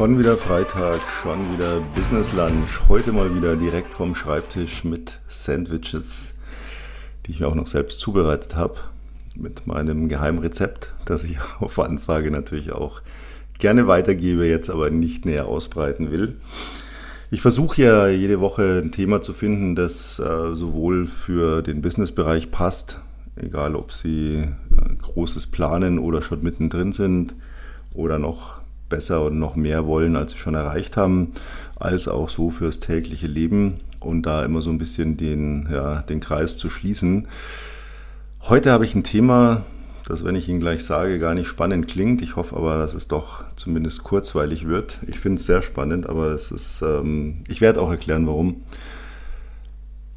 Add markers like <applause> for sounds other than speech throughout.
Schon wieder Freitag, schon wieder Business Lunch. Heute mal wieder direkt vom Schreibtisch mit Sandwiches, die ich mir auch noch selbst zubereitet habe. Mit meinem Geheimrezept, das ich <laughs> auf Anfrage natürlich auch gerne weitergebe, jetzt aber nicht näher ausbreiten will. Ich versuche ja jede Woche ein Thema zu finden, das äh, sowohl für den Businessbereich passt, egal ob Sie äh, großes planen oder schon mittendrin sind oder noch besser und noch mehr wollen, als sie schon erreicht haben, als auch so fürs tägliche Leben und da immer so ein bisschen den, ja, den Kreis zu schließen. Heute habe ich ein Thema, das, wenn ich Ihnen gleich sage, gar nicht spannend klingt. Ich hoffe aber, dass es doch zumindest kurzweilig wird. Ich finde es sehr spannend, aber es ist, ähm, ich werde auch erklären, warum.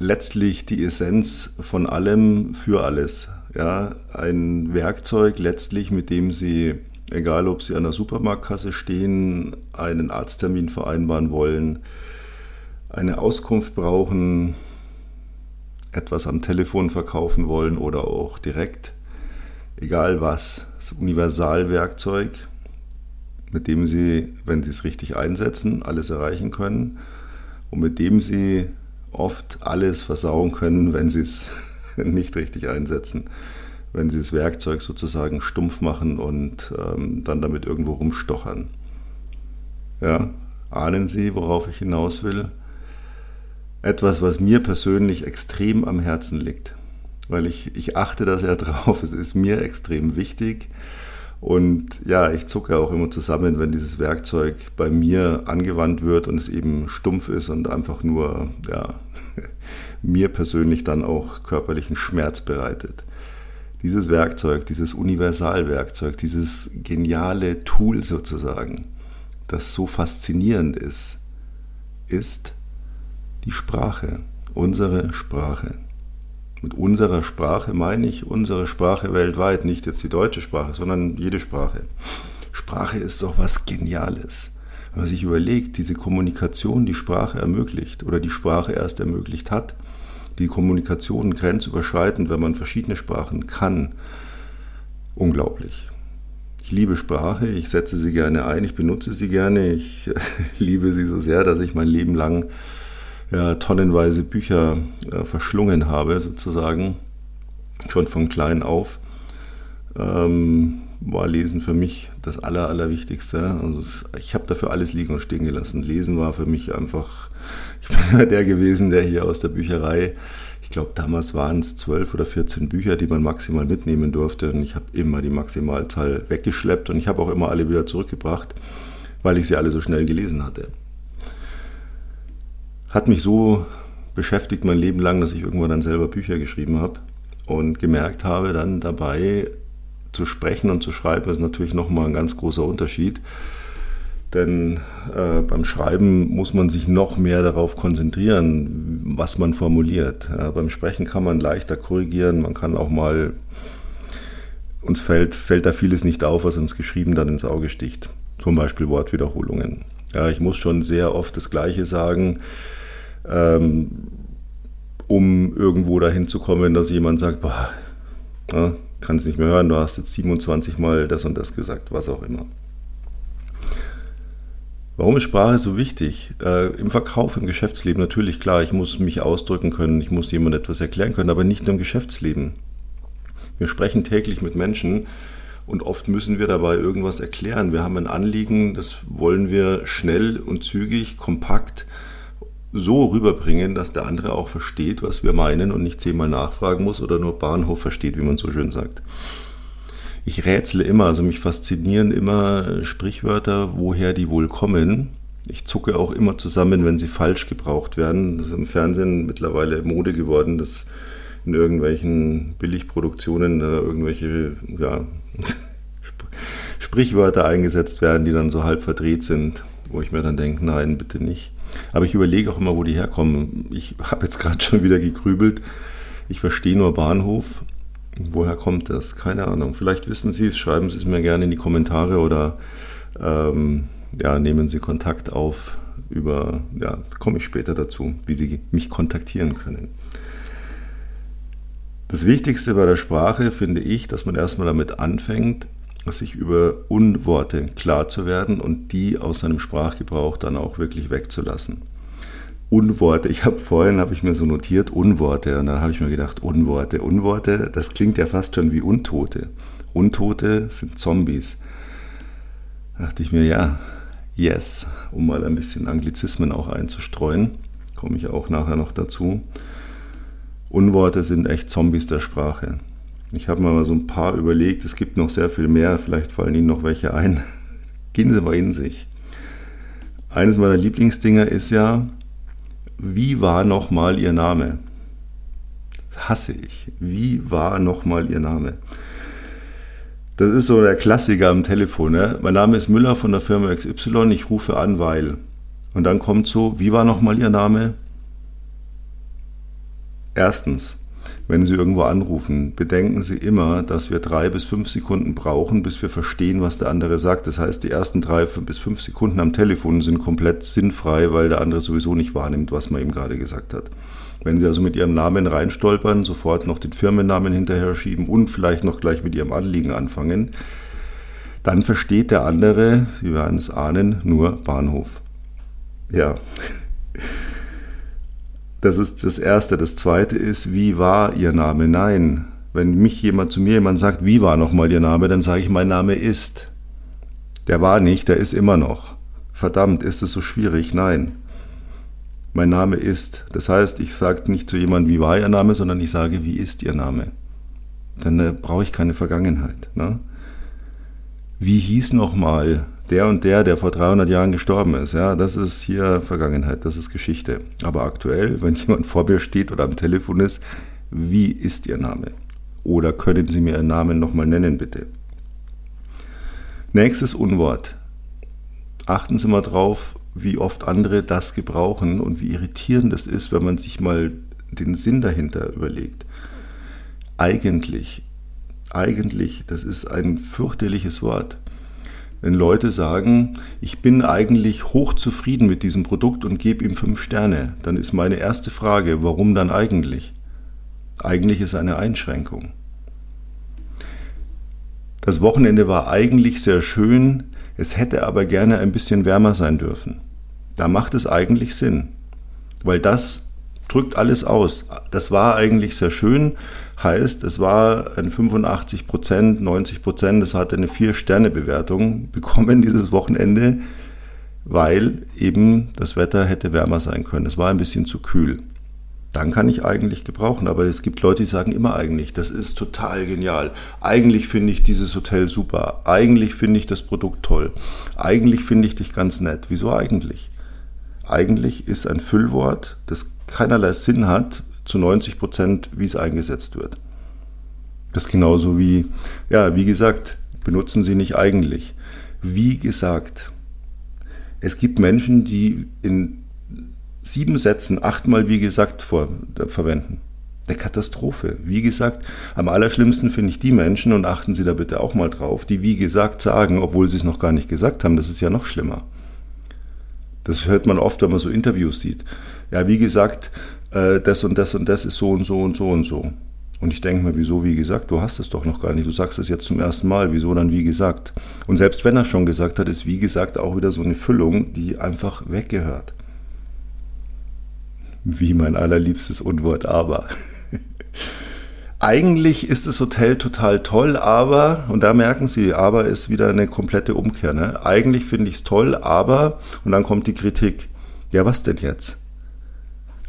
Letztlich die Essenz von allem für alles. Ja, ein Werkzeug letztlich, mit dem Sie Egal, ob Sie an der Supermarktkasse stehen, einen Arzttermin vereinbaren wollen, eine Auskunft brauchen, etwas am Telefon verkaufen wollen oder auch direkt. Egal was, das Universalwerkzeug, mit dem Sie, wenn Sie es richtig einsetzen, alles erreichen können und mit dem Sie oft alles versauen können, wenn Sie es <laughs> nicht richtig einsetzen wenn sie das Werkzeug sozusagen stumpf machen und ähm, dann damit irgendwo rumstochern. Ja, ahnen Sie, worauf ich hinaus will? Etwas, was mir persönlich extrem am Herzen liegt, weil ich, ich achte da sehr <laughs> drauf, es ist mir extrem wichtig. Und ja, ich zucke auch immer zusammen, wenn dieses Werkzeug bei mir angewandt wird und es eben stumpf ist und einfach nur ja, <laughs> mir persönlich dann auch körperlichen Schmerz bereitet dieses Werkzeug, dieses Universalwerkzeug, dieses geniale Tool sozusagen, das so faszinierend ist, ist die Sprache, unsere Sprache. Mit unserer Sprache meine ich unsere Sprache weltweit, nicht jetzt die deutsche Sprache, sondern jede Sprache. Sprache ist doch was Geniales. Wenn man sich überlegt, diese Kommunikation die Sprache ermöglicht oder die Sprache erst ermöglicht hat, die Kommunikation grenzüberschreitend, wenn man verschiedene Sprachen kann. Unglaublich. Ich liebe Sprache, ich setze sie gerne ein, ich benutze sie gerne, ich <laughs> liebe sie so sehr, dass ich mein Leben lang ja, tonnenweise Bücher äh, verschlungen habe, sozusagen, schon von klein auf. Ähm, war Lesen für mich das Aller, Allerwichtigste. Also es, ich habe dafür alles liegen und stehen gelassen. Lesen war für mich einfach, ich bin der gewesen, der hier aus der Bücherei, ich glaube damals waren es zwölf oder 14 Bücher, die man maximal mitnehmen durfte. Und ich habe immer die Maximalzahl weggeschleppt und ich habe auch immer alle wieder zurückgebracht, weil ich sie alle so schnell gelesen hatte. Hat mich so beschäftigt mein Leben lang, dass ich irgendwann dann selber Bücher geschrieben habe und gemerkt habe dann dabei, zu sprechen und zu schreiben ist natürlich nochmal ein ganz großer Unterschied. Denn äh, beim Schreiben muss man sich noch mehr darauf konzentrieren, was man formuliert. Ja, beim Sprechen kann man leichter korrigieren, man kann auch mal, uns fällt, fällt da vieles nicht auf, was uns geschrieben dann ins Auge sticht. Zum Beispiel Wortwiederholungen. Ja, ich muss schon sehr oft das Gleiche sagen, ähm, um irgendwo dahin zu kommen, dass jemand sagt, boah, ja, kann es nicht mehr hören, du hast jetzt 27 Mal das und das gesagt, was auch immer. Warum ist Sprache so wichtig? Äh, Im Verkauf, im Geschäftsleben natürlich klar, ich muss mich ausdrücken können, ich muss jemand etwas erklären können, aber nicht nur im Geschäftsleben. Wir sprechen täglich mit Menschen und oft müssen wir dabei irgendwas erklären. Wir haben ein Anliegen, das wollen wir schnell und zügig, kompakt so rüberbringen, dass der andere auch versteht, was wir meinen und nicht zehnmal nachfragen muss oder nur Bahnhof versteht, wie man so schön sagt. Ich rätsle immer, also mich faszinieren immer Sprichwörter, woher die wohl kommen. Ich zucke auch immer zusammen, wenn sie falsch gebraucht werden. Das ist im Fernsehen mittlerweile Mode geworden, dass in irgendwelchen Billigproduktionen äh, irgendwelche ja, <laughs> Sprichwörter eingesetzt werden, die dann so halb verdreht sind, wo ich mir dann denke, nein, bitte nicht. Aber ich überlege auch immer, wo die herkommen. Ich habe jetzt gerade schon wieder gegrübelt. Ich verstehe nur Bahnhof. Woher kommt das? Keine Ahnung. Vielleicht wissen Sie es, schreiben Sie es mir gerne in die Kommentare oder ähm, ja, nehmen Sie Kontakt auf über, ja, komme ich später dazu, wie Sie mich kontaktieren können. Das Wichtigste bei der Sprache finde ich, dass man erstmal damit anfängt, sich über Unworte klar zu werden und die aus seinem Sprachgebrauch dann auch wirklich wegzulassen. Unworte, ich habe vorhin, habe ich mir so notiert, Unworte und dann habe ich mir gedacht, Unworte, Unworte, das klingt ja fast schon wie Untote. Untote sind Zombies. Da dachte ich mir, ja, yes, um mal ein bisschen Anglizismen auch einzustreuen, komme ich auch nachher noch dazu. Unworte sind echt Zombies der Sprache. Ich habe mir mal so ein paar überlegt, es gibt noch sehr viel mehr, vielleicht fallen Ihnen noch welche ein. <laughs> Gehen Sie mal in sich. Eines meiner Lieblingsdinger ist ja, wie war nochmal Ihr Name? Das hasse ich. Wie war nochmal Ihr Name? Das ist so der Klassiker am Telefon. Ne? Mein Name ist Müller von der Firma XY, ich rufe an, weil. Und dann kommt so, wie war nochmal Ihr Name? Erstens, wenn Sie irgendwo anrufen, bedenken Sie immer, dass wir drei bis fünf Sekunden brauchen, bis wir verstehen, was der andere sagt. Das heißt, die ersten drei bis fünf Sekunden am Telefon sind komplett sinnfrei, weil der andere sowieso nicht wahrnimmt, was man ihm gerade gesagt hat. Wenn Sie also mit Ihrem Namen reinstolpern, sofort noch den Firmennamen hinterher schieben und vielleicht noch gleich mit Ihrem Anliegen anfangen, dann versteht der andere, Sie werden es ahnen, nur Bahnhof. Ja. Das ist das Erste. Das Zweite ist, wie war Ihr Name? Nein. Wenn mich jemand zu mir jemand sagt, wie war nochmal Ihr Name, dann sage ich, mein Name ist. Der war nicht, der ist immer noch. Verdammt, ist es so schwierig? Nein. Mein Name ist. Das heißt, ich sage nicht zu jemandem, wie war Ihr Name, sondern ich sage, wie ist Ihr Name? Dann äh, brauche ich keine Vergangenheit. Ne? Wie hieß nochmal der und der, der vor 300 Jahren gestorben ist. Ja, das ist hier Vergangenheit, das ist Geschichte. Aber aktuell, wenn jemand vor mir steht oder am Telefon ist, wie ist Ihr Name? Oder können Sie mir Ihren Namen nochmal nennen, bitte? Nächstes Unwort. Achten Sie mal drauf, wie oft andere das gebrauchen und wie irritierend es ist, wenn man sich mal den Sinn dahinter überlegt. Eigentlich, eigentlich, das ist ein fürchterliches Wort wenn Leute sagen, ich bin eigentlich hochzufrieden mit diesem Produkt und gebe ihm fünf Sterne, dann ist meine erste Frage, warum dann eigentlich? Eigentlich ist eine Einschränkung. Das Wochenende war eigentlich sehr schön, es hätte aber gerne ein bisschen wärmer sein dürfen. Da macht es eigentlich Sinn, weil das drückt alles aus. Das war eigentlich sehr schön, heißt, es war ein 85 Prozent, 90 Prozent, es hatte eine Vier-Sterne-Bewertung <laughs> bekommen dieses Wochenende, weil eben das Wetter hätte wärmer sein können. Es war ein bisschen zu kühl. Dann kann ich eigentlich gebrauchen, aber es gibt Leute, die sagen immer eigentlich, das ist total genial. Eigentlich finde ich dieses Hotel super. Eigentlich finde ich das Produkt toll. Eigentlich finde ich dich ganz nett. Wieso eigentlich? Eigentlich ist ein Füllwort, das keinerlei Sinn hat, zu 90 Prozent, wie es eingesetzt wird. Das genauso wie, ja, wie gesagt, benutzen Sie nicht eigentlich. Wie gesagt, es gibt Menschen, die in sieben Sätzen achtmal wie gesagt vor, verwenden. Eine Katastrophe. Wie gesagt, am allerschlimmsten finde ich die Menschen, und achten Sie da bitte auch mal drauf, die wie gesagt sagen, obwohl sie es noch gar nicht gesagt haben. Das ist ja noch schlimmer. Das hört man oft, wenn man so Interviews sieht. Ja, wie gesagt, äh, das und das und das ist so und so und so und so. Und ich denke mir, wieso, wie gesagt, du hast es doch noch gar nicht. Du sagst es jetzt zum ersten Mal. Wieso dann wie gesagt? Und selbst wenn er schon gesagt hat, ist wie gesagt auch wieder so eine Füllung, die einfach weggehört. Wie mein allerliebstes Unwort aber. <laughs> Eigentlich ist das Hotel total toll, aber, und da merken Sie, aber ist wieder eine komplette Umkehr. Ne? Eigentlich finde ich es toll, aber, und dann kommt die Kritik. Ja, was denn jetzt?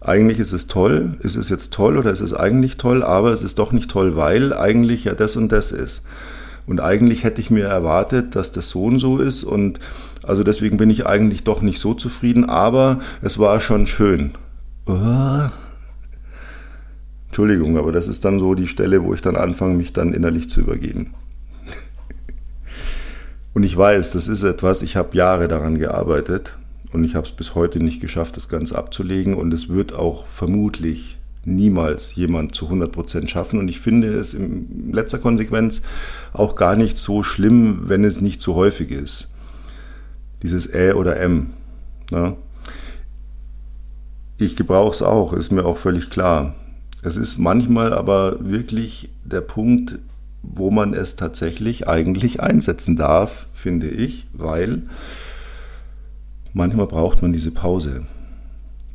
Eigentlich ist es toll, ist es jetzt toll oder ist es eigentlich toll, aber es ist doch nicht toll, weil eigentlich ja das und das ist. Und eigentlich hätte ich mir erwartet, dass das so und so ist und also deswegen bin ich eigentlich doch nicht so zufrieden, aber es war schon schön. Oh. Entschuldigung, aber das ist dann so die Stelle, wo ich dann anfange, mich dann innerlich zu übergeben. <laughs> Und ich weiß, das ist etwas, ich habe Jahre daran gearbeitet und ich habe es bis heute nicht geschafft, das Ganze abzulegen. Und es wird auch vermutlich niemals jemand zu 100% schaffen. Und ich finde es in letzter Konsequenz auch gar nicht so schlimm, wenn es nicht zu häufig ist. Dieses Ä oder M. Ne? Ich gebrauche es auch, ist mir auch völlig klar. Es ist manchmal aber wirklich der Punkt, wo man es tatsächlich eigentlich einsetzen darf, finde ich, weil manchmal braucht man diese Pause.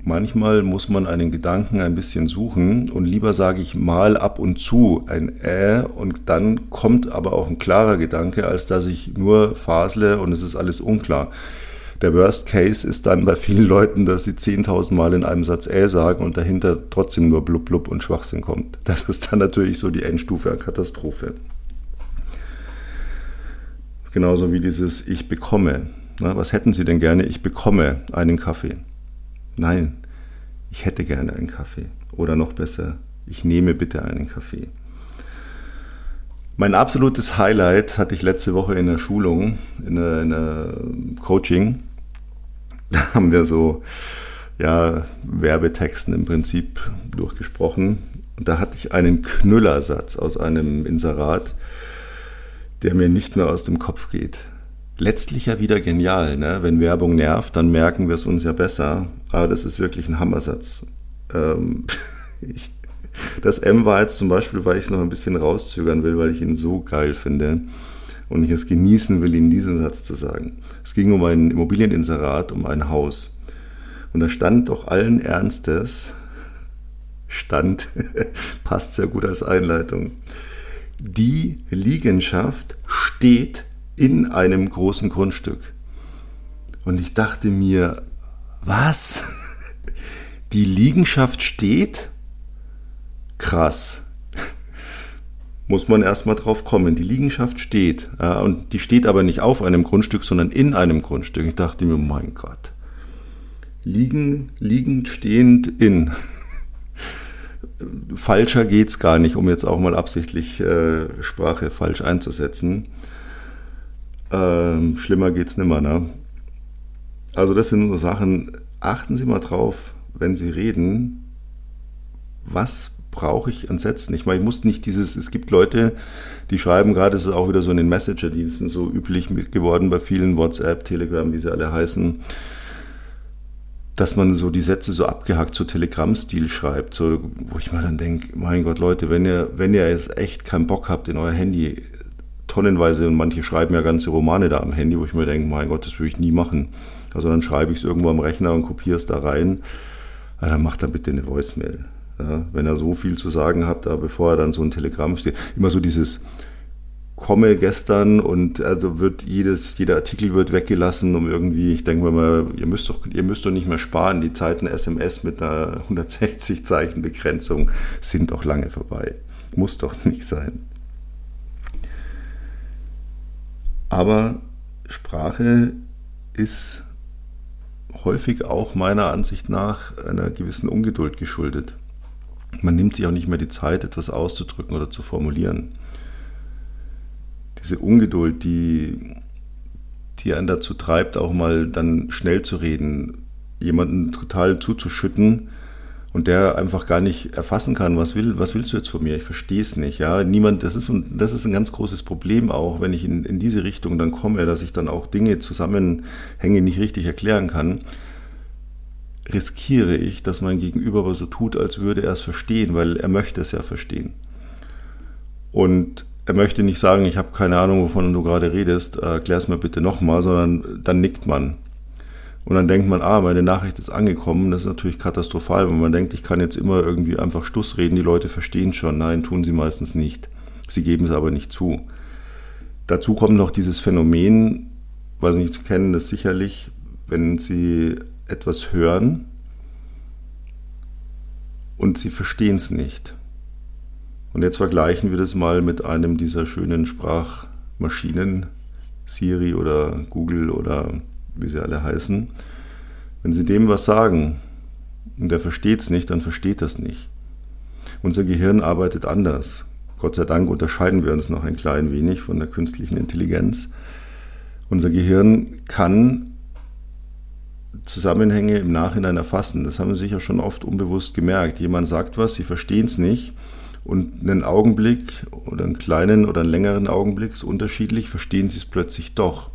Manchmal muss man einen Gedanken ein bisschen suchen und lieber sage ich mal ab und zu ein Äh und dann kommt aber auch ein klarer Gedanke, als dass ich nur fasle und es ist alles unklar. Der Worst Case ist dann bei vielen Leuten, dass sie 10.000 Mal in einem Satz Äh sagen und dahinter trotzdem nur blub blub und Schwachsinn kommt. Das ist dann natürlich so die Endstufe der Katastrophe. Genauso wie dieses Ich bekomme. Na, was hätten Sie denn gerne? Ich bekomme einen Kaffee. Nein, ich hätte gerne einen Kaffee. Oder noch besser, ich nehme bitte einen Kaffee. Mein absolutes Highlight hatte ich letzte Woche in der Schulung, in einer, in einer Coaching. <laughs> Da haben wir so ja, Werbetexten im Prinzip durchgesprochen. Und da hatte ich einen Knüllersatz aus einem Inserat, der mir nicht mehr aus dem Kopf geht letztlich ja wieder genial. Ne? Wenn Werbung nervt, dann merken wir es uns ja besser. Aber das ist wirklich ein Hammersatz. Ähm, <laughs> ich, das M war jetzt zum Beispiel, weil ich es noch ein bisschen rauszögern will, weil ich ihn so geil finde und ich es genießen will, in diesen Satz zu sagen. Es ging um ein Immobilieninserat, um ein Haus. Und da stand doch allen Ernstes, stand, <laughs> passt sehr gut als Einleitung, die Liegenschaft steht in einem großen Grundstück. Und ich dachte mir, was? <laughs> Die Liegenschaft steht? Krass. Muss man erstmal drauf kommen. Die Liegenschaft steht. Und die steht aber nicht auf einem Grundstück, sondern in einem Grundstück. Ich dachte mir, mein Gott. Liegen, liegend, stehend, in. <laughs> Falscher geht's gar nicht, um jetzt auch mal absichtlich äh, Sprache falsch einzusetzen. Ähm, schlimmer geht's nimmer, ne? Also das sind so Sachen, achten Sie mal drauf, wenn Sie reden, was brauche ich an Sätzen? Ich meine, ich muss nicht dieses, es gibt Leute, die schreiben gerade, es ist auch wieder so in den Messenger-Diensten so üblich geworden bei vielen WhatsApp, Telegram, wie sie alle heißen, dass man so die Sätze so abgehackt, so Telegram-Stil schreibt, so, wo ich mir dann denke, mein Gott, Leute, wenn ihr, wenn ihr jetzt echt keinen Bock habt, in euer Handy tonnenweise und manche schreiben ja ganze Romane da am Handy, wo ich mir denke, mein Gott, das würde ich nie machen. Also dann schreibe ich es irgendwo am Rechner und kopiere es da rein. Ja, dann macht er bitte eine Voicemail. Ja, wenn er so viel zu sagen hat, da bevor er dann so ein Telegramm steht. Immer so dieses komme gestern und also wird jedes, jeder Artikel wird weggelassen, um irgendwie, ich denke mal, ihr müsst doch, ihr müsst doch nicht mehr sparen. Die Zeiten SMS mit einer 160 <laughs> Zeichen Begrenzung sind doch lange vorbei. Muss doch nicht sein. Aber Sprache ist häufig auch meiner Ansicht nach einer gewissen Ungeduld geschuldet. Man nimmt sich auch nicht mehr die Zeit, etwas auszudrücken oder zu formulieren. Diese Ungeduld, die, die einen dazu treibt, auch mal dann schnell zu reden, jemanden total zuzuschütten, und der einfach gar nicht erfassen kann, was will, was willst du jetzt von mir? Ich verstehe es nicht. Ja, niemand, das ist, das ist ein ganz großes Problem auch, wenn ich in, in diese Richtung dann komme, dass ich dann auch Dinge Zusammenhänge nicht richtig erklären kann, riskiere ich, dass mein Gegenüber aber so tut, als würde er es verstehen, weil er möchte es ja verstehen. Und er möchte nicht sagen, ich habe keine Ahnung, wovon du gerade redest, erklär es mir bitte nochmal, sondern dann nickt man. Und dann denkt man, ah, meine Nachricht ist angekommen. Das ist natürlich katastrophal, wenn man denkt, ich kann jetzt immer irgendwie einfach Stuss reden, die Leute verstehen schon. Nein, tun sie meistens nicht. Sie geben es aber nicht zu. Dazu kommt noch dieses Phänomen, weiß nicht, Sie kennen das sicherlich, wenn Sie etwas hören und Sie verstehen es nicht. Und jetzt vergleichen wir das mal mit einem dieser schönen Sprachmaschinen, Siri oder Google oder wie sie alle heißen, wenn sie dem was sagen und er versteht es nicht, dann versteht das nicht. Unser Gehirn arbeitet anders. Gott sei Dank unterscheiden wir uns noch ein klein wenig von der künstlichen Intelligenz. Unser Gehirn kann Zusammenhänge im Nachhinein erfassen. Das haben Sie sicher schon oft unbewusst gemerkt. Jemand sagt was, Sie verstehen es nicht und einen Augenblick oder einen kleinen oder einen längeren Augenblick, unterschiedlich, verstehen Sie es plötzlich doch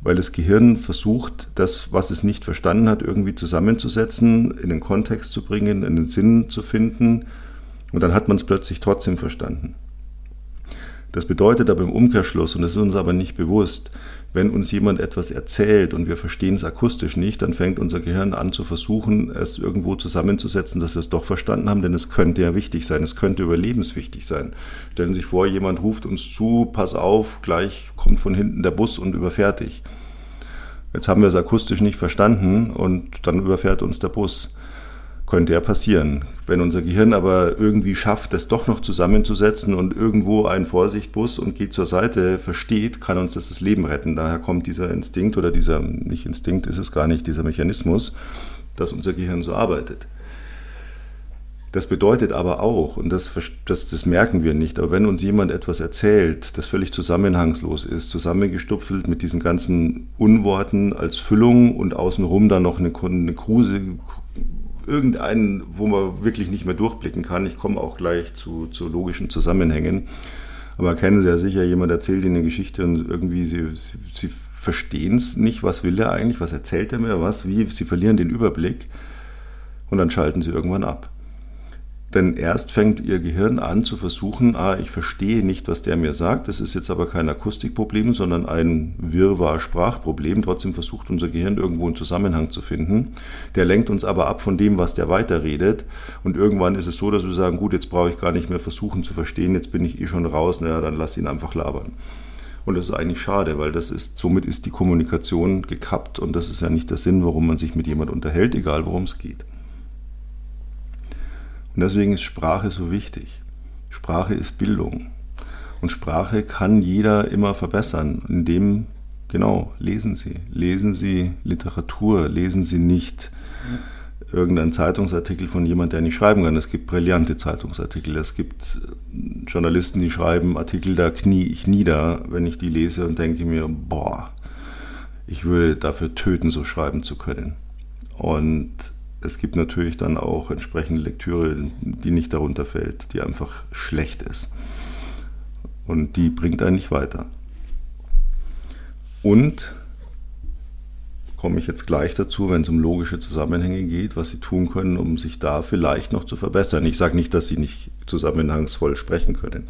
weil das Gehirn versucht, das, was es nicht verstanden hat, irgendwie zusammenzusetzen, in den Kontext zu bringen, in den Sinn zu finden und dann hat man es plötzlich trotzdem verstanden. Das bedeutet aber im Umkehrschluss, und das ist uns aber nicht bewusst, wenn uns jemand etwas erzählt und wir verstehen es akustisch nicht, dann fängt unser Gehirn an zu versuchen, es irgendwo zusammenzusetzen, dass wir es doch verstanden haben, denn es könnte ja wichtig sein, es könnte überlebenswichtig sein. Stellen Sie sich vor, jemand ruft uns zu, pass auf, gleich kommt von hinten der Bus und überfährt dich. Jetzt haben wir es akustisch nicht verstanden und dann überfährt uns der Bus könnte ja passieren. Wenn unser Gehirn aber irgendwie schafft, das doch noch zusammenzusetzen und irgendwo ein Vorsichtbus und geht zur Seite versteht, kann uns das das Leben retten. Daher kommt dieser Instinkt oder dieser, nicht Instinkt ist es gar nicht, dieser Mechanismus, dass unser Gehirn so arbeitet. Das bedeutet aber auch, und das, das, das, merken wir nicht, aber wenn uns jemand etwas erzählt, das völlig zusammenhangslos ist, zusammengestupfelt mit diesen ganzen Unworten als Füllung und außenrum dann noch eine, eine kruse, irgendeinen, wo man wirklich nicht mehr durchblicken kann. Ich komme auch gleich zu, zu logischen Zusammenhängen. Aber kennen Sie ja sicher, jemand erzählt Ihnen eine Geschichte und irgendwie Sie, Sie, Sie verstehen es nicht, was will er eigentlich, was erzählt er mir, was, wie, Sie verlieren den Überblick und dann schalten Sie irgendwann ab. Denn erst fängt ihr Gehirn an zu versuchen, ah, ich verstehe nicht, was der mir sagt. Das ist jetzt aber kein Akustikproblem, sondern ein Wirrwarr-Sprachproblem. Trotzdem versucht unser Gehirn irgendwo einen Zusammenhang zu finden. Der lenkt uns aber ab von dem, was der weiterredet. Und irgendwann ist es so, dass wir sagen, gut, jetzt brauche ich gar nicht mehr versuchen zu verstehen, jetzt bin ich eh schon raus, naja, dann lass ihn einfach labern. Und das ist eigentlich schade, weil das ist, somit ist die Kommunikation gekappt und das ist ja nicht der Sinn, warum man sich mit jemand unterhält, egal worum es geht. Und deswegen ist Sprache so wichtig. Sprache ist Bildung. Und Sprache kann jeder immer verbessern, indem, genau, lesen Sie. Lesen Sie Literatur, lesen Sie nicht irgendeinen Zeitungsartikel von jemand, der nicht schreiben kann. Es gibt brillante Zeitungsartikel. Es gibt Journalisten, die schreiben Artikel, da knie ich nieder, wenn ich die lese und denke mir, boah, ich würde dafür töten, so schreiben zu können. Und es gibt natürlich dann auch entsprechende Lektüre, die nicht darunter fällt, die einfach schlecht ist. Und die bringt einen nicht weiter. Und komme ich jetzt gleich dazu, wenn es um logische Zusammenhänge geht, was Sie tun können, um sich da vielleicht noch zu verbessern. Ich sage nicht, dass Sie nicht zusammenhangsvoll sprechen können.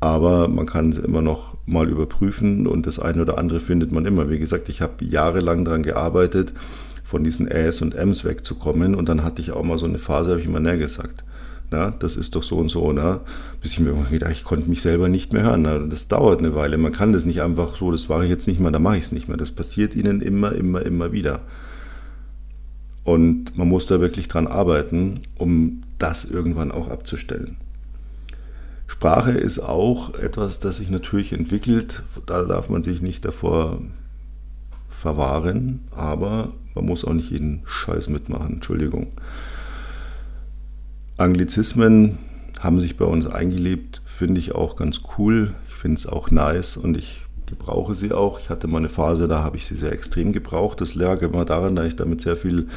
Aber man kann es immer noch mal überprüfen und das eine oder andere findet man immer. Wie gesagt, ich habe jahrelang daran gearbeitet, von diesen Äs und Ms wegzukommen. Und dann hatte ich auch mal so eine Phase, habe ich immer näher gesagt. Na, das ist doch so und so, ne? Bis ich mir gedacht, ich konnte mich selber nicht mehr hören. Na, das dauert eine Weile. Man kann das nicht einfach so, das mache ich jetzt nicht mehr, da mache ich es nicht mehr. Das passiert ihnen immer, immer, immer wieder. Und man muss da wirklich dran arbeiten, um das irgendwann auch abzustellen. Sprache ist auch etwas, das sich natürlich entwickelt. Da darf man sich nicht davor verwahren, aber man muss auch nicht jeden Scheiß mitmachen, Entschuldigung. Anglizismen haben sich bei uns eingelebt, finde ich auch ganz cool. Ich finde es auch nice und ich gebrauche sie auch. Ich hatte mal eine Phase, da habe ich sie sehr extrem gebraucht. Das lag immer daran, dass ich damit sehr viel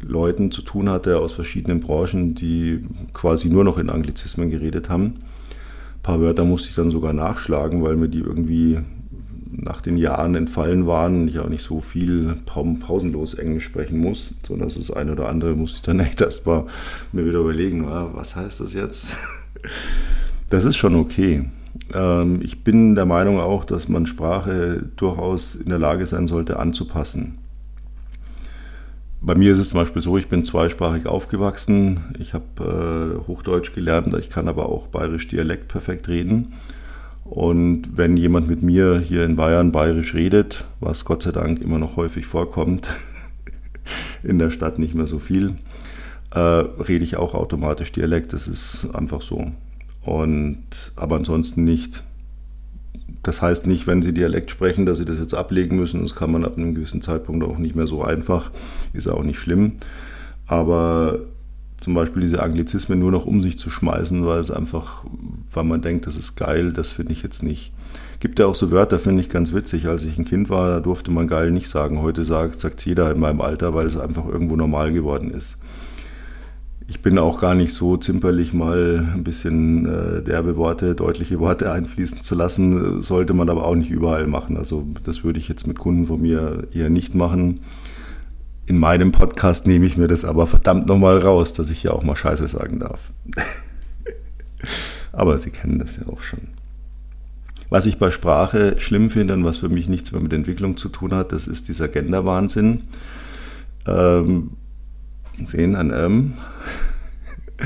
Leuten zu tun hatte aus verschiedenen Branchen, die quasi nur noch in Anglizismen geredet haben. Ein paar Wörter musste ich dann sogar nachschlagen, weil mir die irgendwie nach den Jahren entfallen waren, ich auch nicht so viel pausenlos Englisch sprechen muss, sondern das eine oder andere musste ich dann <laughs> echt erst mal mir wieder überlegen, was heißt das jetzt? <laughs> Das ist schon okay. Ähm, ich bin der Meinung auch, dass man Sprache durchaus in der Lage sein sollte anzupassen. Bei mir ist es zum Beispiel so, ich bin zweisprachig aufgewachsen. Ich habe äh, Hochdeutsch gelernt, ich kann aber auch bayerisch Dialekt perfekt reden. Und wenn jemand mit mir hier in Bayern bayerisch redet, was Gott sei Dank immer noch häufig vorkommt, <laughs> in der Stadt nicht mehr so viel, äh, rede ich auch automatisch Dialekt. Das ist einfach so. Und aber ansonsten nicht. Das heißt nicht, wenn Sie Dialekt sprechen, dass Sie das jetzt ablegen müssen. Das kann man ab einem gewissen Zeitpunkt auch nicht mehr so einfach. Ist auch nicht schlimm. Aber zum Beispiel diese Anglizismen nur noch um sich zu schmeißen, weil es einfach, weil man denkt, das ist geil, das finde ich jetzt nicht. Gibt ja auch so Wörter, finde ich ganz witzig. Als ich ein Kind war, da durfte man geil nicht sagen. Heute sagt es jeder in meinem Alter, weil es einfach irgendwo normal geworden ist. Ich bin auch gar nicht so zimperlich, mal ein bisschen äh, derbe Worte, deutliche Worte <laughs> einfließen zu lassen. Sollte man aber auch nicht überall machen. Also das würde ich jetzt mit Kunden von mir eher nicht machen. In meinem Podcast nehme ich mir das aber verdammt nochmal raus, dass ich ja auch mal Scheiße sagen darf. <laughs> aber Sie kennen das ja auch schon. Was ich bei Sprache schlimm finde und was für mich nichts mehr mit Entwicklung zu tun hat, das ist dieser Genderwahnsinn. Ähm, sehen an ähm. <laughs>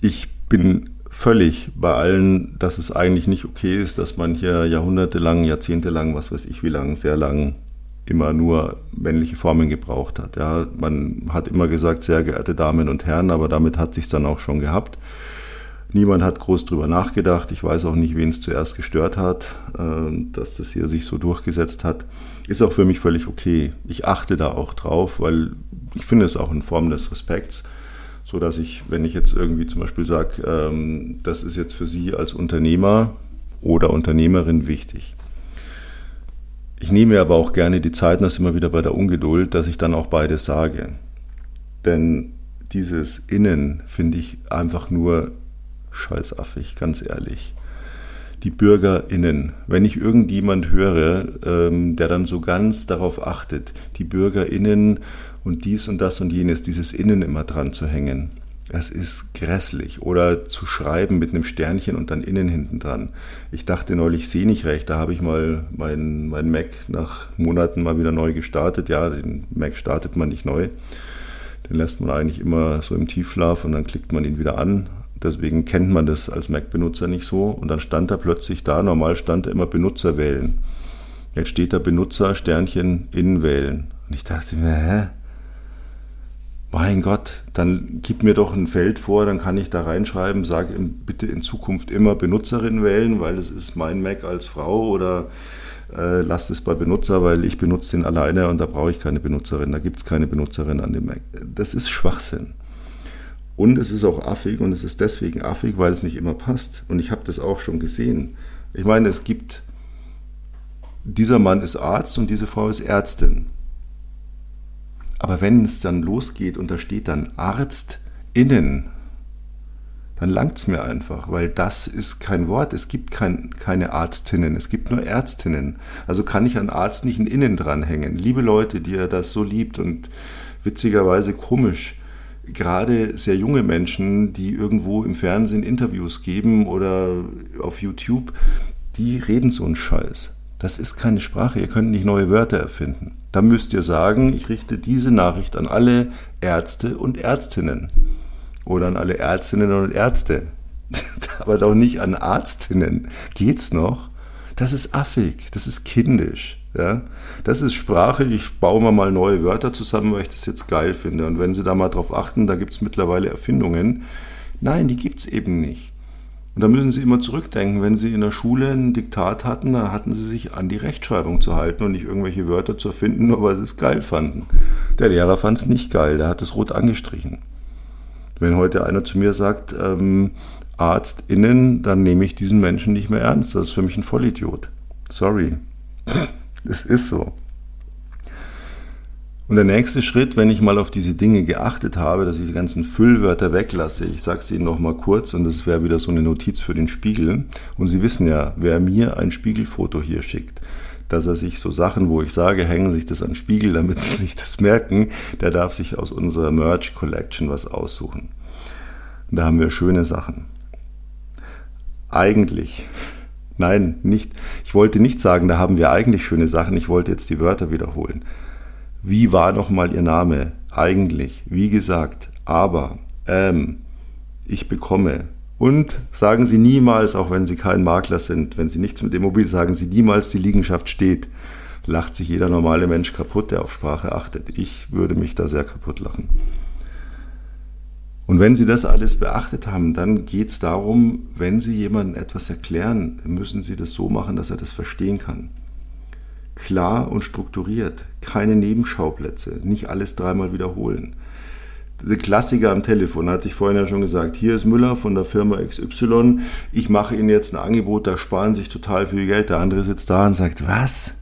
Ich bin völlig bei allen, dass es eigentlich nicht okay ist, dass man hier jahrhundertelang, jahrzehntelang, was weiß ich wie lang, sehr lang immer nur männliche Formen gebraucht hat. Ja, man hat immer gesagt, sehr geehrte Damen und Herren, aber damit hat sich dann auch schon gehabt. Niemand hat groß drüber nachgedacht. Ich weiß auch nicht, wen es zuerst gestört hat, äh, dass das hier sich so durchgesetzt hat. Ist auch für mich völlig okay. Ich achte da auch drauf, weil ich finde es auch in Form des Respekts, so dass ich, wenn ich jetzt irgendwie zum Beispiel sage, ähm, das ist jetzt für Sie als Unternehmer oder Unternehmerin wichtig ich nehme aber auch gerne die Zeit, und das immer wieder bei der Ungeduld, dass ich dann auch beides sage. Denn dieses Innen finde ich einfach nur scheißaffig, ganz ehrlich. Die BürgerInnen, wenn ich irgendjemand höre, ähm, der dann so ganz darauf achtet, die BürgerInnen und dies und das und jenes, dieses Innen immer dran zu hängen, das ist grässlich. Oder zu schreiben mit einem Sternchen und dann innen hinten dran. Ich dachte neulich, ich sehe nicht recht. Da habe ich mal meinen mein Mac nach Monaten mal wieder neu gestartet. Ja, den Mac startet man nicht neu. Den lässt man eigentlich immer so im Tiefschlaf und dann klickt man ihn wieder an. Deswegen kennt man das als Mac-Benutzer nicht so. Und dann stand er plötzlich da. Normal stand er immer Benutzer wählen. Jetzt steht da Benutzer, Sternchen, innen wählen. Und ich dachte mir, hä? Mein Gott, dann gib mir doch ein Feld vor, dann kann ich da reinschreiben, sag bitte in Zukunft immer Benutzerin wählen, weil es ist mein Mac als Frau oder äh, lasst es bei Benutzer, weil ich benutze den alleine und da brauche ich keine Benutzerin, da gibt es keine Benutzerin an dem Mac. Das ist Schwachsinn. Und es ist auch affig und es ist deswegen affig, weil es nicht immer passt. Und ich habe das auch schon gesehen. Ich meine, es gibt, dieser Mann ist Arzt und diese Frau ist Ärztin. Aber wenn es dann losgeht und da steht dann Arzt innen, dann langt es mir einfach, weil das ist kein Wort. Es gibt kein, keine Arztinnen, es gibt nur Ärztinnen. Also kann ich an Arzt nicht ein Innen dranhängen. Liebe Leute, die ihr das so liebt und witzigerweise komisch, gerade sehr junge Menschen, die irgendwo im Fernsehen Interviews geben oder auf YouTube, die reden so einen Scheiß. Das ist keine Sprache, ihr könnt nicht neue Wörter erfinden. Da müsst ihr sagen, ich richte diese Nachricht an alle Ärzte und Ärztinnen oder an alle Ärztinnen und Ärzte, <laughs> aber doch nicht an Arztinnen. Geht's noch? Das ist affig, das ist kindisch. Ja? Das ist Sprache, ich baue mal, mal neue Wörter zusammen, weil ich das jetzt geil finde. Und wenn Sie da mal drauf achten, da gibt es mittlerweile Erfindungen. Nein, die gibt es eben nicht. Und da müssen Sie immer zurückdenken, wenn Sie in der Schule ein Diktat hatten, dann hatten Sie sich an die Rechtschreibung zu halten und nicht irgendwelche Wörter zu erfinden, nur weil Sie es geil fanden. Der Lehrer fand es nicht geil, der hat es rot angestrichen. Wenn heute einer zu mir sagt, ähm, ArztInnen, dann nehme ich diesen Menschen nicht mehr ernst. Das ist für mich ein Vollidiot. Sorry. <laughs> Es ist so. Und der nächste Schritt, wenn ich mal auf diese Dinge geachtet habe, dass ich die ganzen Füllwörter weglasse, ich sage es Ihnen nochmal kurz und das wäre wieder so eine Notiz für den Spiegel. Und Sie wissen ja, wer mir ein Spiegelfoto hier schickt, dass er sich so Sachen, wo ich sage, hängen sich das an Spiegel, damit <laughs> Sie sich das merken, der darf sich aus unserer Merch Collection was aussuchen. Und da haben wir schöne Sachen. Eigentlich, nein, nicht, ich wollte nicht sagen, da haben wir eigentlich schöne Sachen, ich wollte jetzt die Wörter wiederholen. Wie war nochmal Ihr Name? Eigentlich, wie gesagt, aber, ähm, ich bekomme. Und sagen Sie niemals, auch wenn Sie kein Makler sind, wenn Sie nichts mit Immobilien, sagen Sie niemals, die Liegenschaft steht. Lacht sich jeder normale Mensch kaputt, der auf Sprache achtet. Ich würde mich da sehr kaputt lachen. Und wenn Sie das alles beachtet haben, dann geht es darum, wenn Sie jemandem etwas erklären, müssen Sie das so machen, dass er das verstehen kann klar und strukturiert, keine Nebenschauplätze, nicht alles dreimal wiederholen. Der Klassiker am Telefon, hatte ich vorhin ja schon gesagt, hier ist Müller von der Firma XY, ich mache Ihnen jetzt ein Angebot, da sparen sich total viel Geld. Der andere sitzt da und sagt, was?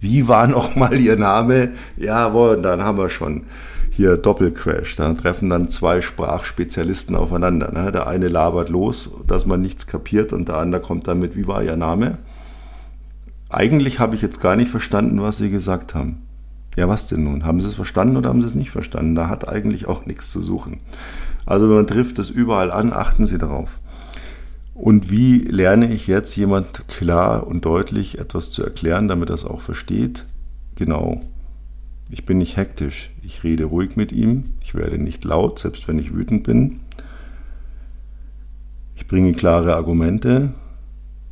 Wie war nochmal Ihr Name? Jawohl, dann haben wir schon hier Doppelcrash. Da treffen dann zwei Sprachspezialisten aufeinander. Ne? Der eine labert los, dass man nichts kapiert und der andere kommt dann mit, wie war Ihr Name? Eigentlich habe ich jetzt gar nicht verstanden, was Sie gesagt haben. Ja, was denn nun? Haben Sie es verstanden oder haben Sie es nicht verstanden? Da hat eigentlich auch nichts zu suchen. Also man trifft es überall an, achten Sie darauf. Und wie lerne ich jetzt jemand klar und deutlich etwas zu erklären, damit er es auch versteht? Genau. Ich bin nicht hektisch. Ich rede ruhig mit ihm. Ich werde nicht laut, selbst wenn ich wütend bin. Ich bringe klare Argumente.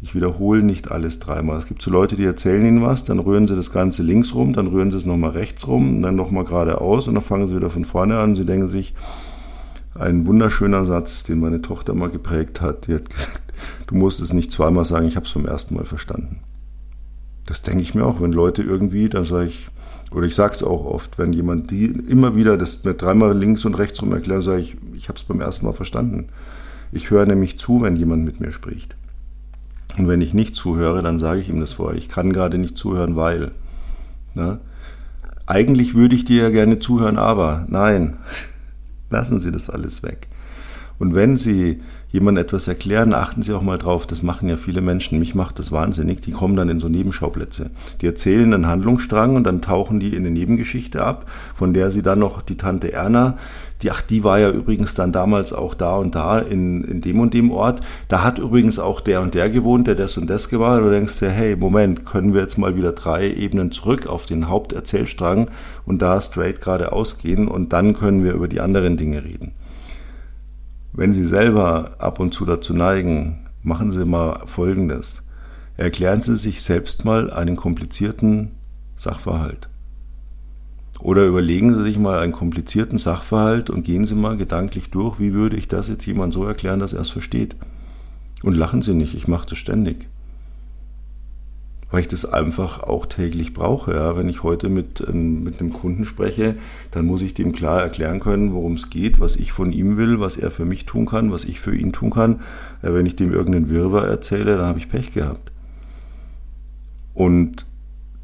Ich wiederhole nicht alles dreimal. Es gibt so Leute, die erzählen ihnen was, dann rühren sie das Ganze links rum, dann rühren sie es nochmal rechts rum, dann nochmal geradeaus und dann fangen sie wieder von vorne an. Sie denken sich, ein wunderschöner Satz, den meine Tochter mal geprägt hat. Die hat gesagt, du musst es nicht zweimal sagen, ich habe es beim ersten Mal verstanden. Das denke ich mir auch, wenn Leute irgendwie, dann sage ich, oder ich sage es auch oft, wenn jemand die immer wieder das mir dreimal links und rechts rum erklärt, sage ich, ich habe es beim ersten Mal verstanden. Ich höre nämlich zu, wenn jemand mit mir spricht. Und wenn ich nicht zuhöre, dann sage ich ihm das vorher. Ich kann gerade nicht zuhören, weil. Ne? Eigentlich würde ich dir ja gerne zuhören, aber nein, <laughs> lassen Sie das alles weg. Und wenn Sie jemand etwas erklären, achten Sie auch mal drauf, das machen ja viele Menschen, mich macht das wahnsinnig, die kommen dann in so Nebenschauplätze. Die erzählen einen Handlungsstrang und dann tauchen die in eine Nebengeschichte ab, von der sie dann noch die Tante Erna, die, ach, die war ja übrigens dann damals auch da und da in, in dem und dem Ort. Da hat übrigens auch der und der gewohnt, der das und das. Und du denkst dir, hey, Moment, können wir jetzt mal wieder drei Ebenen zurück auf den Haupterzählstrang und da straight geradeaus gehen und dann können wir über die anderen Dinge reden. Wenn Sie selber ab und zu dazu neigen, machen Sie mal Folgendes. Erklären Sie sich selbst mal einen komplizierten Sachverhalt. Oder überlegen Sie sich mal einen komplizierten Sachverhalt und gehen Sie mal gedanklich durch, wie würde ich das jetzt jemand so erklären, dass er es versteht. Und lachen Sie nicht, ich mache das ständig weil ich das einfach auch täglich brauche. Ja. Wenn ich heute mit, ähm, mit einem Kunden spreche, dann muss ich dem klar erklären können, worum es geht, was ich von ihm will, was er für mich tun kann, was ich für ihn tun kann. Ja, wenn ich dem irgendeinen Wirrwarr erzähle, dann habe ich Pech gehabt. Und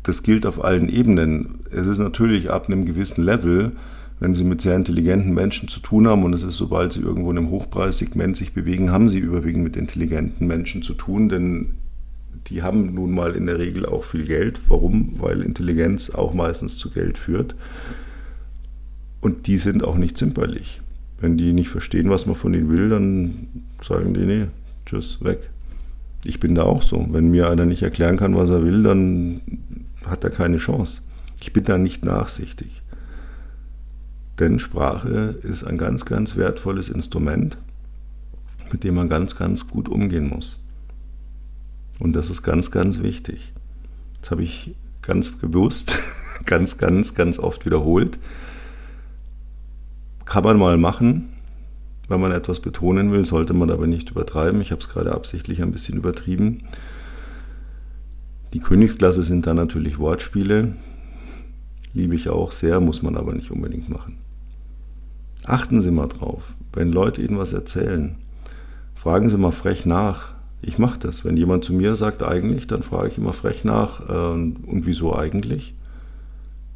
das gilt auf allen Ebenen. Es ist natürlich ab einem gewissen Level, wenn Sie mit sehr intelligenten Menschen zu tun haben, und es ist, sobald Sie irgendwo in einem Hochpreissegment sich bewegen, haben Sie überwiegend mit intelligenten Menschen zu tun, denn die haben nun mal in der Regel auch viel Geld. Warum? Weil Intelligenz auch meistens zu Geld führt. Und die sind auch nicht zimperlich. Wenn die nicht verstehen, was man von ihnen will, dann sagen die, nee, tschüss, weg. Ich bin da auch so. Wenn mir einer nicht erklären kann, was er will, dann hat er keine Chance. Ich bin da nicht nachsichtig. Denn Sprache ist ein ganz, ganz wertvolles Instrument, mit dem man ganz, ganz gut umgehen muss. Und das ist ganz, ganz wichtig. Das habe ich ganz bewusst, <laughs> ganz, ganz, ganz oft wiederholt. Kann man mal machen, wenn man etwas betonen will, sollte man aber nicht übertreiben. Ich habe es gerade absichtlich ein bisschen übertrieben. Die Königsklasse sind dann natürlich Wortspiele. Liebe ich auch sehr, muss man aber nicht unbedingt machen. Achten Sie mal drauf, wenn Leute Ihnen was erzählen, fragen Sie mal frech nach, ich mache das. Wenn jemand zu mir sagt eigentlich, dann frage ich immer frech nach, äh, und wieso eigentlich?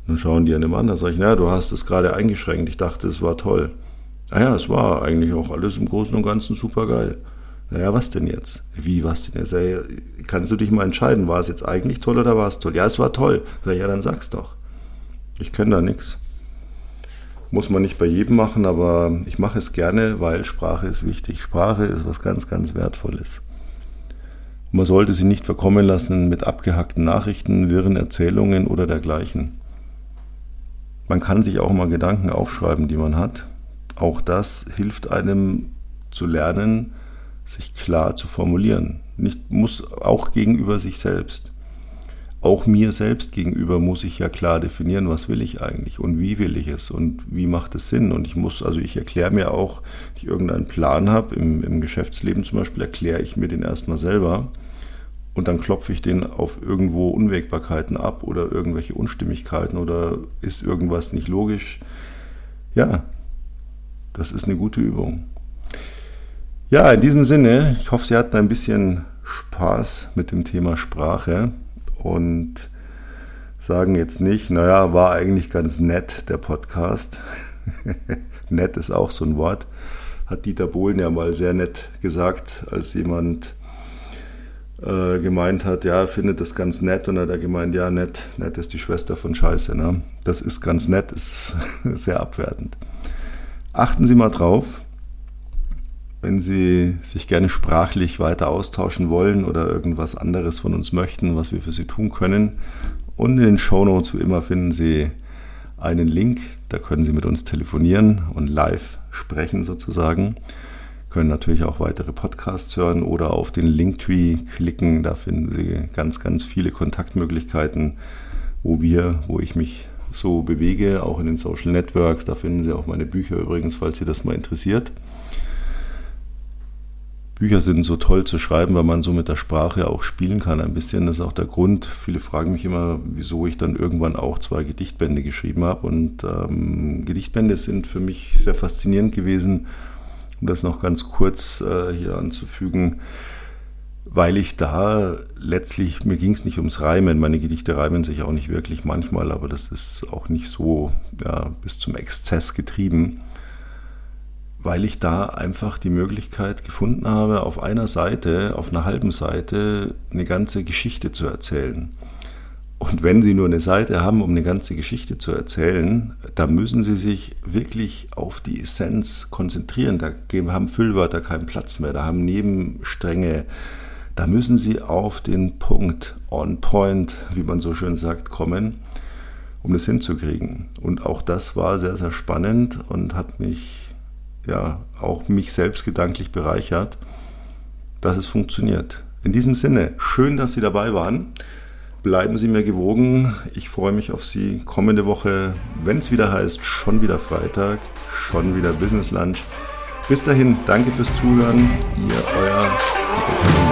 Dann schauen die dem an, dann sage ich, naja, du hast es gerade eingeschränkt, ich dachte, es war toll. Naja, es war eigentlich auch alles im Großen und Ganzen super geil. Naja, was denn jetzt? Wie, was denn jetzt? Ja, kannst du dich mal entscheiden, war es jetzt eigentlich toll oder war es toll? Ja, es war toll. Sag ich, ja, dann sag's doch. Ich kenne da nichts. Muss man nicht bei jedem machen, aber ich mache es gerne, weil Sprache ist wichtig. Sprache ist was ganz, ganz Wertvolles. Man sollte sie nicht verkommen lassen mit abgehackten Nachrichten, wirren Erzählungen oder dergleichen. Man kann sich auch mal Gedanken aufschreiben, die man hat. Auch das hilft einem zu lernen, sich klar zu formulieren. Nicht, muss auch gegenüber sich selbst auch mir selbst gegenüber muss ich ja klar definieren, was will ich eigentlich und wie will ich es und wie macht es Sinn. Und ich muss, also ich erkläre mir auch, wenn ich irgendeinen Plan habe, im, im Geschäftsleben zum Beispiel, erkläre ich mir den erstmal selber und dann klopfe ich den auf irgendwo Unwägbarkeiten ab oder irgendwelche Unstimmigkeiten oder ist irgendwas nicht logisch. Ja, das ist eine gute Übung. Ja, in diesem Sinne, ich hoffe, Sie hatten ein bisschen Spaß mit dem Thema Sprache und sagen jetzt nicht, naja, war eigentlich ganz nett der Podcast. <laughs> nett ist auch so ein Wort. Hat Dieter Bohlen ja mal sehr nett gesagt, als jemand äh, gemeint hat, ja, findet das ganz nett und hat er gemeint, ja, nett, nett ist die Schwester von Scheiße. Ne? Das ist ganz nett, ist <laughs> sehr abwertend. Achten Sie mal drauf, wenn Sie sich gerne sprachlich weiter austauschen wollen oder irgendwas anderes von uns möchten, was wir für Sie tun können. Und in den Show Notes wie immer finden Sie einen Link, da können Sie mit uns telefonieren und live sprechen sozusagen. Können natürlich auch weitere Podcasts hören oder auf den Linktree klicken, da finden Sie ganz, ganz viele Kontaktmöglichkeiten, wo wir, wo ich mich so bewege, auch in den Social Networks. Da finden Sie auch meine Bücher übrigens, falls Sie das mal interessiert. Bücher sind so toll zu schreiben, weil man so mit der Sprache auch spielen kann ein bisschen. Das ist auch der Grund. Viele fragen mich immer, wieso ich dann irgendwann auch zwei Gedichtbände geschrieben habe. Und ähm, Gedichtbände sind für mich sehr faszinierend gewesen, um das noch ganz kurz äh, hier anzufügen, weil ich da letztlich, mir ging es nicht ums Reimen. Meine Gedichte reimen sich auch nicht wirklich manchmal, aber das ist auch nicht so ja, bis zum Exzess getrieben weil ich da einfach die Möglichkeit gefunden habe, auf einer Seite, auf einer halben Seite eine ganze Geschichte zu erzählen. Und wenn Sie nur eine Seite haben, um eine ganze Geschichte zu erzählen, da müssen Sie sich wirklich auf die Essenz konzentrieren. Da haben Füllwörter keinen Platz mehr, da haben Nebenstränge. Da müssen Sie auf den Punkt, on point, wie man so schön sagt, kommen, um das hinzukriegen. Und auch das war sehr, sehr spannend und hat mich ja auch mich selbst gedanklich bereichert, dass es funktioniert. In diesem Sinne, schön, dass Sie dabei waren. Bleiben Sie mir gewogen. Ich freue mich auf Sie kommende Woche, wenn es wieder heißt, schon wieder Freitag, schon wieder Business Lunch. Bis dahin, danke fürs Zuhören. Ihr, euer